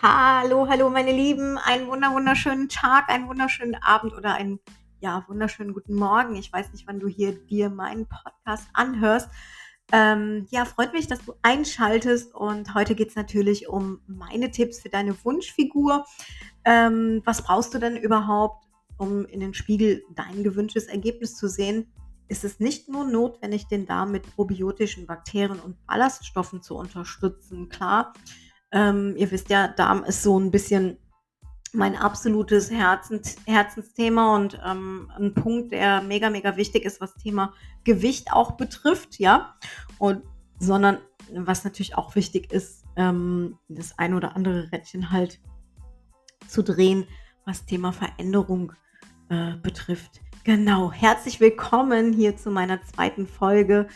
Hallo, hallo, meine Lieben. Einen wunder wunderschönen Tag, einen wunderschönen Abend oder einen, ja, wunderschönen guten Morgen. Ich weiß nicht, wann du hier dir meinen Podcast anhörst. Ähm, ja, freut mich, dass du einschaltest und heute geht es natürlich um meine Tipps für deine Wunschfigur. Ähm, was brauchst du denn überhaupt, um in den Spiegel dein gewünschtes Ergebnis zu sehen? Ist es nicht nur notwendig, den Darm mit probiotischen Bakterien und Ballaststoffen zu unterstützen? Klar, ähm, ihr wisst ja, Darm ist so ein bisschen mein absolutes Herzens Herzensthema und ähm, ein Punkt, der mega, mega wichtig ist, was Thema Gewicht auch betrifft, ja. Und sondern was natürlich auch wichtig ist, ähm, das ein oder andere Rädchen halt zu drehen, was Thema Veränderung äh, betrifft. Genau, herzlich willkommen hier zu meiner zweiten Folge.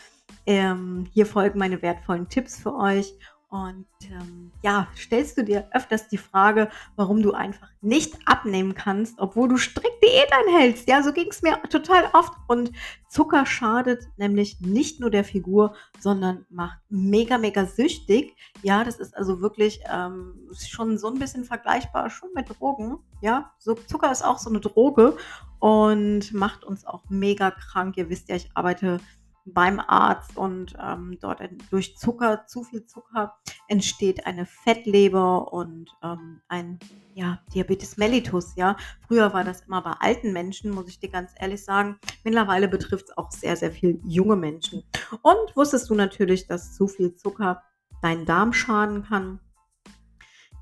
Ähm, hier folgen meine wertvollen Tipps für euch und ähm, ja, stellst du dir öfters die Frage, warum du einfach nicht abnehmen kannst, obwohl du strikt Diät einhältst. Ja, so ging es mir total oft. Und Zucker schadet nämlich nicht nur der Figur, sondern macht mega, mega süchtig. Ja, das ist also wirklich ähm, schon so ein bisschen vergleichbar schon mit Drogen. Ja, so Zucker ist auch so eine Droge und macht uns auch mega krank. Ihr wisst ja, ich arbeite beim Arzt und ähm, dort durch Zucker, zu viel Zucker, entsteht eine Fettleber und ähm, ein ja, Diabetes mellitus. Ja, früher war das immer bei alten Menschen, muss ich dir ganz ehrlich sagen. Mittlerweile betrifft es auch sehr, sehr viel junge Menschen. Und wusstest du natürlich, dass zu viel Zucker deinen Darm schaden kann?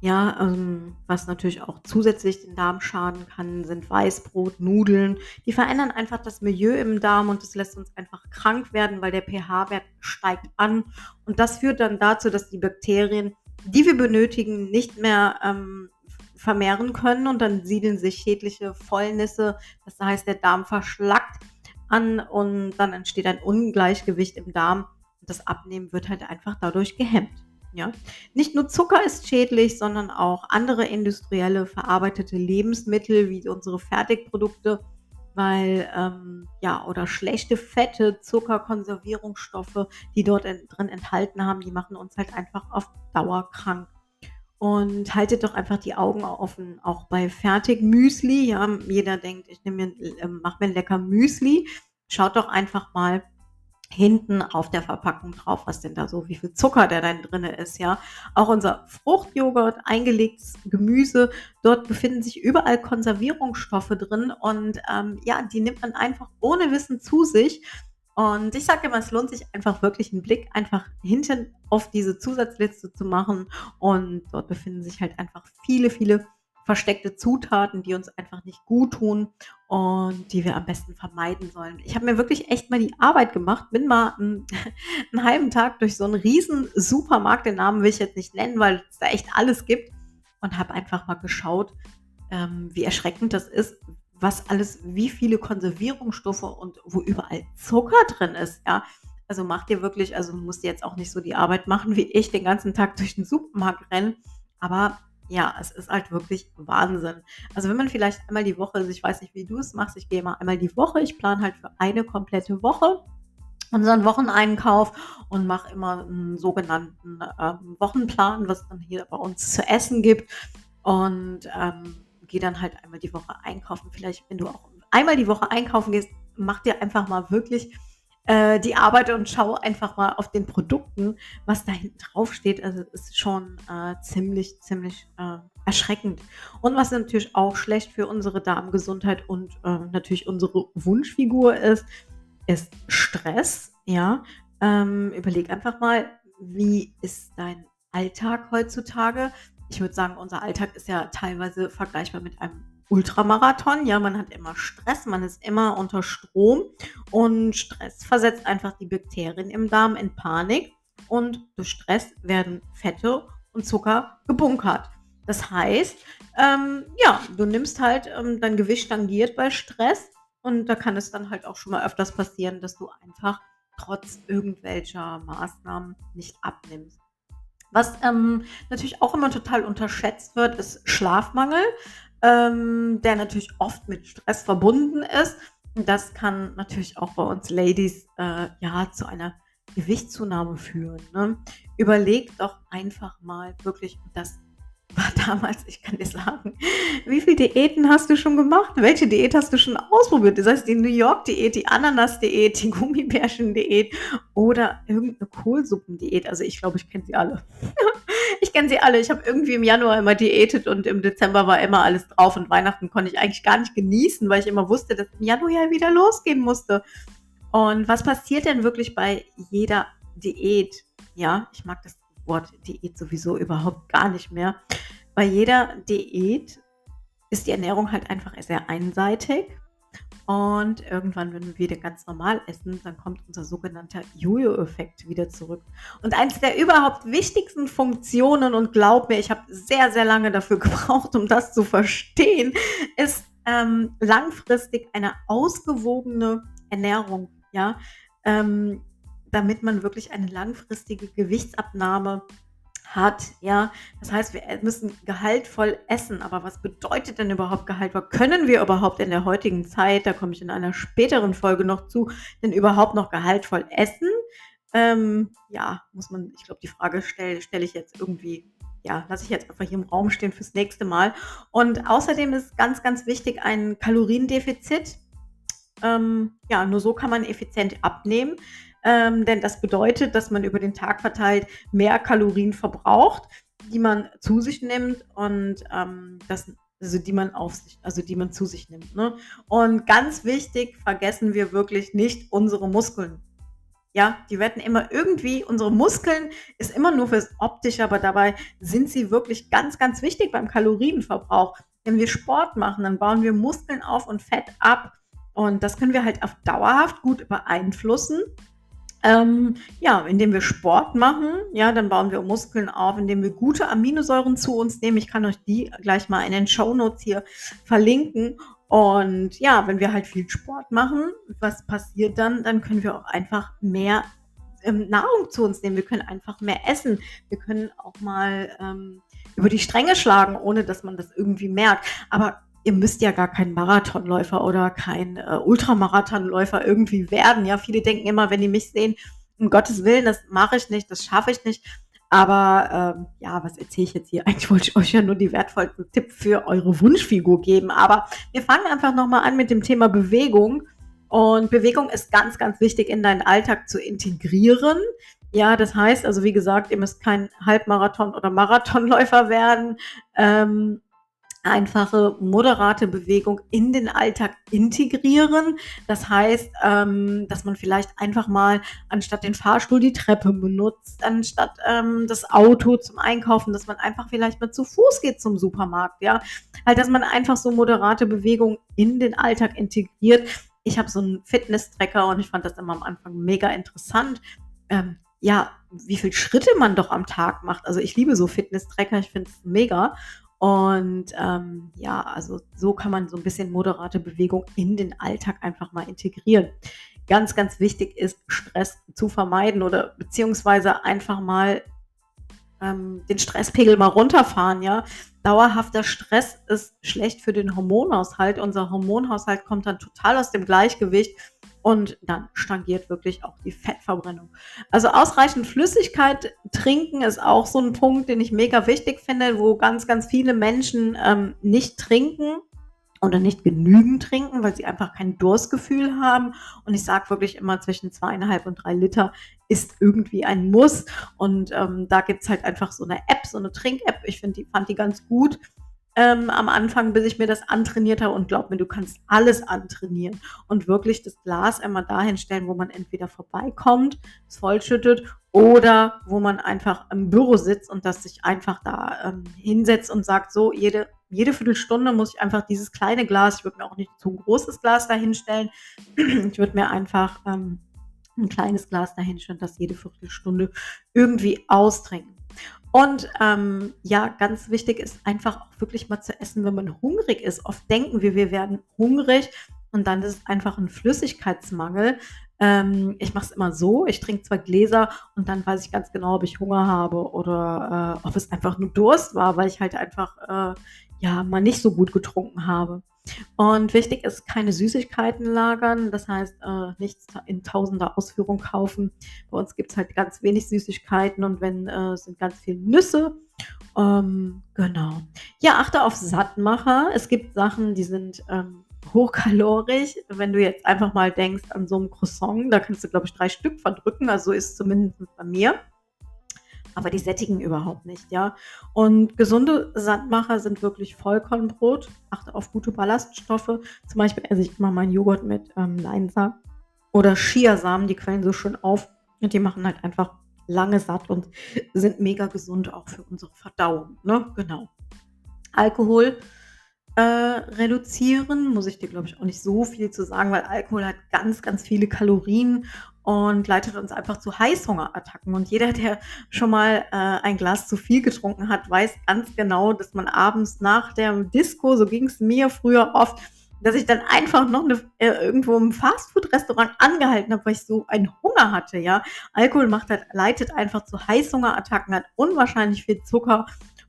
Ja, ähm, was natürlich auch zusätzlich den Darm schaden kann, sind Weißbrot, Nudeln. Die verändern einfach das Milieu im Darm und das lässt uns einfach krank werden, weil der pH-Wert steigt an. Und das führt dann dazu, dass die Bakterien, die wir benötigen, nicht mehr ähm, vermehren können und dann siedeln sich schädliche Fäulnisse. Das heißt, der Darm verschlackt an und dann entsteht ein Ungleichgewicht im Darm. Und das Abnehmen wird halt einfach dadurch gehemmt. Ja, nicht nur Zucker ist schädlich, sondern auch andere industrielle verarbeitete Lebensmittel wie unsere Fertigprodukte, weil ähm, ja oder schlechte Fette, Zucker, Konservierungsstoffe, die dort in, drin enthalten haben, die machen uns halt einfach auf Dauer krank. Und haltet doch einfach die Augen offen, auch bei Fertigmüsli. Ja, jeder denkt, ich nehme mir, äh, mach mir lecker Müsli. Schaut doch einfach mal, hinten auf der Verpackung drauf, was denn da so, wie viel Zucker der da drin ist, ja. Auch unser Fruchtjoghurt, eingelegtes Gemüse, dort befinden sich überall Konservierungsstoffe drin und ähm, ja, die nimmt man einfach ohne Wissen zu sich. Und ich sage immer, es lohnt sich einfach wirklich einen Blick einfach hinten auf diese Zusatzliste zu machen. Und dort befinden sich halt einfach viele, viele versteckte Zutaten, die uns einfach nicht gut tun und die wir am besten vermeiden sollen. Ich habe mir wirklich echt mal die Arbeit gemacht, bin mal einen, einen, halben Tag durch so einen riesen Supermarkt, den Namen will ich jetzt nicht nennen, weil es da echt alles gibt und habe einfach mal geschaut, ähm, wie erschreckend das ist, was alles, wie viele Konservierungsstoffe und wo überall Zucker drin ist, ja. Also mach dir wirklich, also musst dir jetzt auch nicht so die Arbeit machen, wie ich den ganzen Tag durch den Supermarkt rennen, aber ja, es ist halt wirklich Wahnsinn. Also wenn man vielleicht einmal die Woche, also ich weiß nicht, wie du es machst, ich gehe mal einmal die Woche, ich plane halt für eine komplette Woche unseren Wocheneinkauf und mache immer einen sogenannten ähm, Wochenplan, was dann hier bei uns zu essen gibt und ähm, gehe dann halt einmal die Woche einkaufen. Vielleicht, wenn du auch einmal die Woche einkaufen gehst, mach dir einfach mal wirklich äh, die Arbeit und schau einfach mal auf den Produkten, was da hinten drauf steht. Also es ist schon äh, ziemlich, ziemlich äh, erschreckend. Und was natürlich auch schlecht für unsere Darmgesundheit und äh, natürlich unsere Wunschfigur ist, ist Stress. Ja, ähm, überleg einfach mal, wie ist dein Alltag heutzutage? Ich würde sagen, unser Alltag ist ja teilweise vergleichbar mit einem Ultramarathon. Ja, man hat immer Stress, man ist immer unter Strom und Stress versetzt einfach die Bakterien im Darm in Panik und durch Stress werden Fette und Zucker gebunkert. Das heißt, ähm, ja, du nimmst halt, ähm, dein Gewicht stagniert bei Stress und da kann es dann halt auch schon mal öfters passieren, dass du einfach trotz irgendwelcher Maßnahmen nicht abnimmst. Was ähm, natürlich auch immer total unterschätzt wird, ist Schlafmangel ähm, der natürlich oft mit Stress verbunden ist. Und das kann natürlich auch bei uns Ladies äh, ja zu einer Gewichtszunahme führen. Ne? Überlegt doch einfach mal wirklich, das war damals, ich kann dir sagen, wie viele Diäten hast du schon gemacht? Welche Diät hast du schon ausprobiert? Das heißt, die New York-Diät, die Ananas-Diät, die Gummibärchen-Diät oder irgendeine Kohlsuppendiät. Also ich glaube, ich kenne sie alle. Ich kenne sie alle. Ich habe irgendwie im Januar immer diätet und im Dezember war immer alles drauf und Weihnachten konnte ich eigentlich gar nicht genießen, weil ich immer wusste, dass im Januar ja wieder losgehen musste. Und was passiert denn wirklich bei jeder Diät? Ja, ich mag das Wort Diät sowieso überhaupt gar nicht mehr. Bei jeder Diät ist die Ernährung halt einfach sehr einseitig. Und irgendwann, wenn wir wieder ganz normal essen, dann kommt unser sogenannter Jojo-Effekt wieder zurück. Und eines der überhaupt wichtigsten Funktionen, und glaub mir, ich habe sehr, sehr lange dafür gebraucht, um das zu verstehen, ist ähm, langfristig eine ausgewogene Ernährung. Ja, ähm, damit man wirklich eine langfristige Gewichtsabnahme hat, ja. Das heißt, wir müssen gehaltvoll essen. Aber was bedeutet denn überhaupt gehaltvoll? Können wir überhaupt in der heutigen Zeit, da komme ich in einer späteren Folge noch zu, denn überhaupt noch gehaltvoll essen? Ähm, ja, muss man, ich glaube, die Frage stelle stell ich jetzt irgendwie, ja, lasse ich jetzt einfach hier im Raum stehen fürs nächste Mal. Und außerdem ist ganz, ganz wichtig ein Kaloriendefizit. Ähm, ja, nur so kann man effizient abnehmen ähm, denn das bedeutet, dass man über den Tag verteilt mehr Kalorien verbraucht, die man zu sich nimmt und ähm, das also die man auf sich, also die man zu sich nimmt. Ne? Und ganz wichtig, vergessen wir wirklich nicht unsere Muskeln. Ja, die werden immer irgendwie, unsere Muskeln ist immer nur fürs Optische, aber dabei sind sie wirklich ganz, ganz wichtig beim Kalorienverbrauch. Wenn wir Sport machen, dann bauen wir Muskeln auf und Fett ab. Und das können wir halt auf dauerhaft gut beeinflussen. Ähm, ja, indem wir Sport machen, ja, dann bauen wir Muskeln auf, indem wir gute Aminosäuren zu uns nehmen. Ich kann euch die gleich mal in den Show Notes hier verlinken. Und ja, wenn wir halt viel Sport machen, was passiert dann? Dann können wir auch einfach mehr ähm, Nahrung zu uns nehmen. Wir können einfach mehr essen. Wir können auch mal ähm, über die Stränge schlagen, ohne dass man das irgendwie merkt. Aber ihr müsst ja gar kein Marathonläufer oder kein äh, Ultramarathonläufer irgendwie werden. Ja, viele denken immer, wenn die mich sehen, um Gottes Willen, das mache ich nicht, das schaffe ich nicht. Aber ähm, ja, was erzähle ich jetzt hier? Eigentlich wollte ich euch ja nur die wertvollsten Tipps für eure Wunschfigur geben. Aber wir fangen einfach nochmal an mit dem Thema Bewegung. Und Bewegung ist ganz, ganz wichtig in deinen Alltag zu integrieren. Ja, das heißt, also wie gesagt, ihr müsst kein Halbmarathon- oder Marathonläufer werden. Ähm, einfache, moderate Bewegung in den Alltag integrieren. Das heißt, ähm, dass man vielleicht einfach mal anstatt den Fahrstuhl die Treppe benutzt, anstatt ähm, das Auto zum Einkaufen, dass man einfach vielleicht mal zu Fuß geht zum Supermarkt. Ja, halt, dass man einfach so moderate Bewegung in den Alltag integriert. Ich habe so einen Fitness-Tracker und ich fand das immer am Anfang mega interessant. Ähm, ja, wie viele Schritte man doch am Tag macht. Also ich liebe so Fitness-Tracker, ich finde es mega. Und ähm, ja, also so kann man so ein bisschen moderate Bewegung in den Alltag einfach mal integrieren. Ganz, ganz wichtig ist, Stress zu vermeiden oder beziehungsweise einfach mal ähm, den Stresspegel mal runterfahren, ja. Dauerhafter Stress ist schlecht für den Hormonhaushalt. Unser Hormonhaushalt kommt dann total aus dem Gleichgewicht und dann stagniert wirklich auch die Fettverbrennung. Also ausreichend Flüssigkeit trinken ist auch so ein Punkt, den ich mega wichtig finde, wo ganz, ganz viele Menschen ähm, nicht trinken oder nicht genügend trinken, weil sie einfach kein Durstgefühl haben. Und ich sage wirklich immer, zwischen zweieinhalb und drei Liter ist irgendwie ein Muss. Und ähm, da es halt einfach so eine App, so eine Trink-App. Ich finde, die fand die ganz gut ähm, am Anfang, bis ich mir das antrainiert habe. Und glaub mir, du kannst alles antrainieren und wirklich das Glas einmal dahin stellen, wo man entweder vorbeikommt, es vollschüttet oder wo man einfach im Büro sitzt und das sich einfach da ähm, hinsetzt und sagt, so jede, jede Viertelstunde muss ich einfach dieses kleine Glas, ich würde mir auch nicht zu ein großes Glas dahinstellen, ich würde mir einfach ähm, ein kleines Glas dahinstellen, das jede Viertelstunde irgendwie austrinken. Und ähm, ja, ganz wichtig ist einfach auch wirklich mal zu essen, wenn man hungrig ist. Oft denken wir, wir werden hungrig und dann ist es einfach ein Flüssigkeitsmangel. Ähm, ich mache es immer so, ich trinke zwei Gläser und dann weiß ich ganz genau, ob ich Hunger habe oder äh, ob es einfach nur Durst war, weil ich halt einfach äh, ja mal nicht so gut getrunken habe. Und wichtig ist, keine Süßigkeiten lagern, das heißt, äh, nichts in tausender Ausführung kaufen. Bei uns gibt es halt ganz wenig Süßigkeiten und wenn, äh, sind ganz viele Nüsse Ähm, genau. Ja, achte auf Sattmacher. Es gibt Sachen, die sind ähm, hochkalorisch. Wenn du jetzt einfach mal denkst an so ein Croissant, da kannst du, glaube ich, drei Stück verdrücken. Also so ist es zumindest bei mir. Aber die sättigen überhaupt nicht, ja. Und gesunde Sattmacher sind wirklich Vollkornbrot. Achte auf gute Ballaststoffe. Zum Beispiel esse ich immer meinen Joghurt mit ähm, Leinsamen oder Chiasamen. Die quellen so schön auf und die machen halt einfach lange satt und sind mega gesund auch für unsere Verdauung. Ne? Genau. Alkohol äh, reduzieren, muss ich dir, glaube ich, auch nicht so viel zu sagen, weil Alkohol hat ganz, ganz viele Kalorien und leitet uns einfach zu Heißhungerattacken. Und jeder, der schon mal äh, ein Glas zu viel getrunken hat, weiß ganz genau, dass man abends nach der Disco, so ging es mir früher oft, dass ich dann einfach noch eine, äh, irgendwo im Fastfood-Restaurant angehalten habe, weil ich so einen Hunger hatte, ja. Alkohol macht halt, leitet einfach zu Heißhungerattacken, hat unwahrscheinlich viel Zucker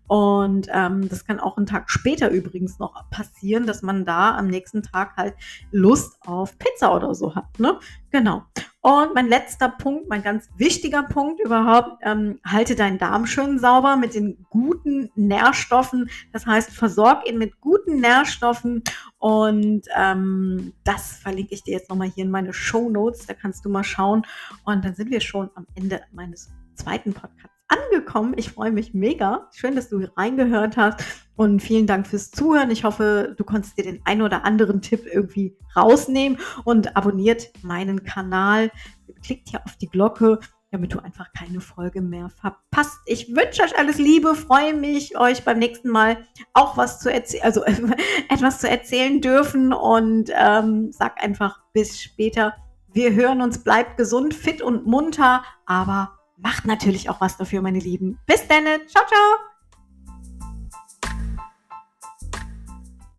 und ähm, das kann auch einen Tag später übrigens noch passieren, dass man da am nächsten Tag halt Lust auf Pizza oder so hat. Ne? Genau. Und mein letzter Punkt, mein ganz wichtiger Punkt überhaupt, ähm, halte deinen Darm schön sauber mit den guten Nährstoffen. Das heißt, versorg ihn mit guten Nährstoffen. Und ähm, das verlinke ich dir jetzt nochmal hier in meine Show Notes. Da kannst du mal schauen. Und dann sind wir schon am Ende meines zweiten Podcasts angekommen. Ich freue mich mega. Schön, dass du reingehört hast und vielen Dank fürs Zuhören. Ich hoffe, du konntest dir den einen oder anderen Tipp irgendwie rausnehmen und abonniert meinen Kanal. Klickt hier auf die Glocke, damit du einfach keine Folge mehr verpasst. Ich wünsche euch alles Liebe, freue mich, euch beim nächsten Mal auch was zu erzählen, also etwas zu erzählen dürfen und ähm, sag einfach bis später. Wir hören uns, bleibt gesund, fit und munter, aber macht natürlich auch was dafür, meine Lieben. Bis dann. Ciao, ciao.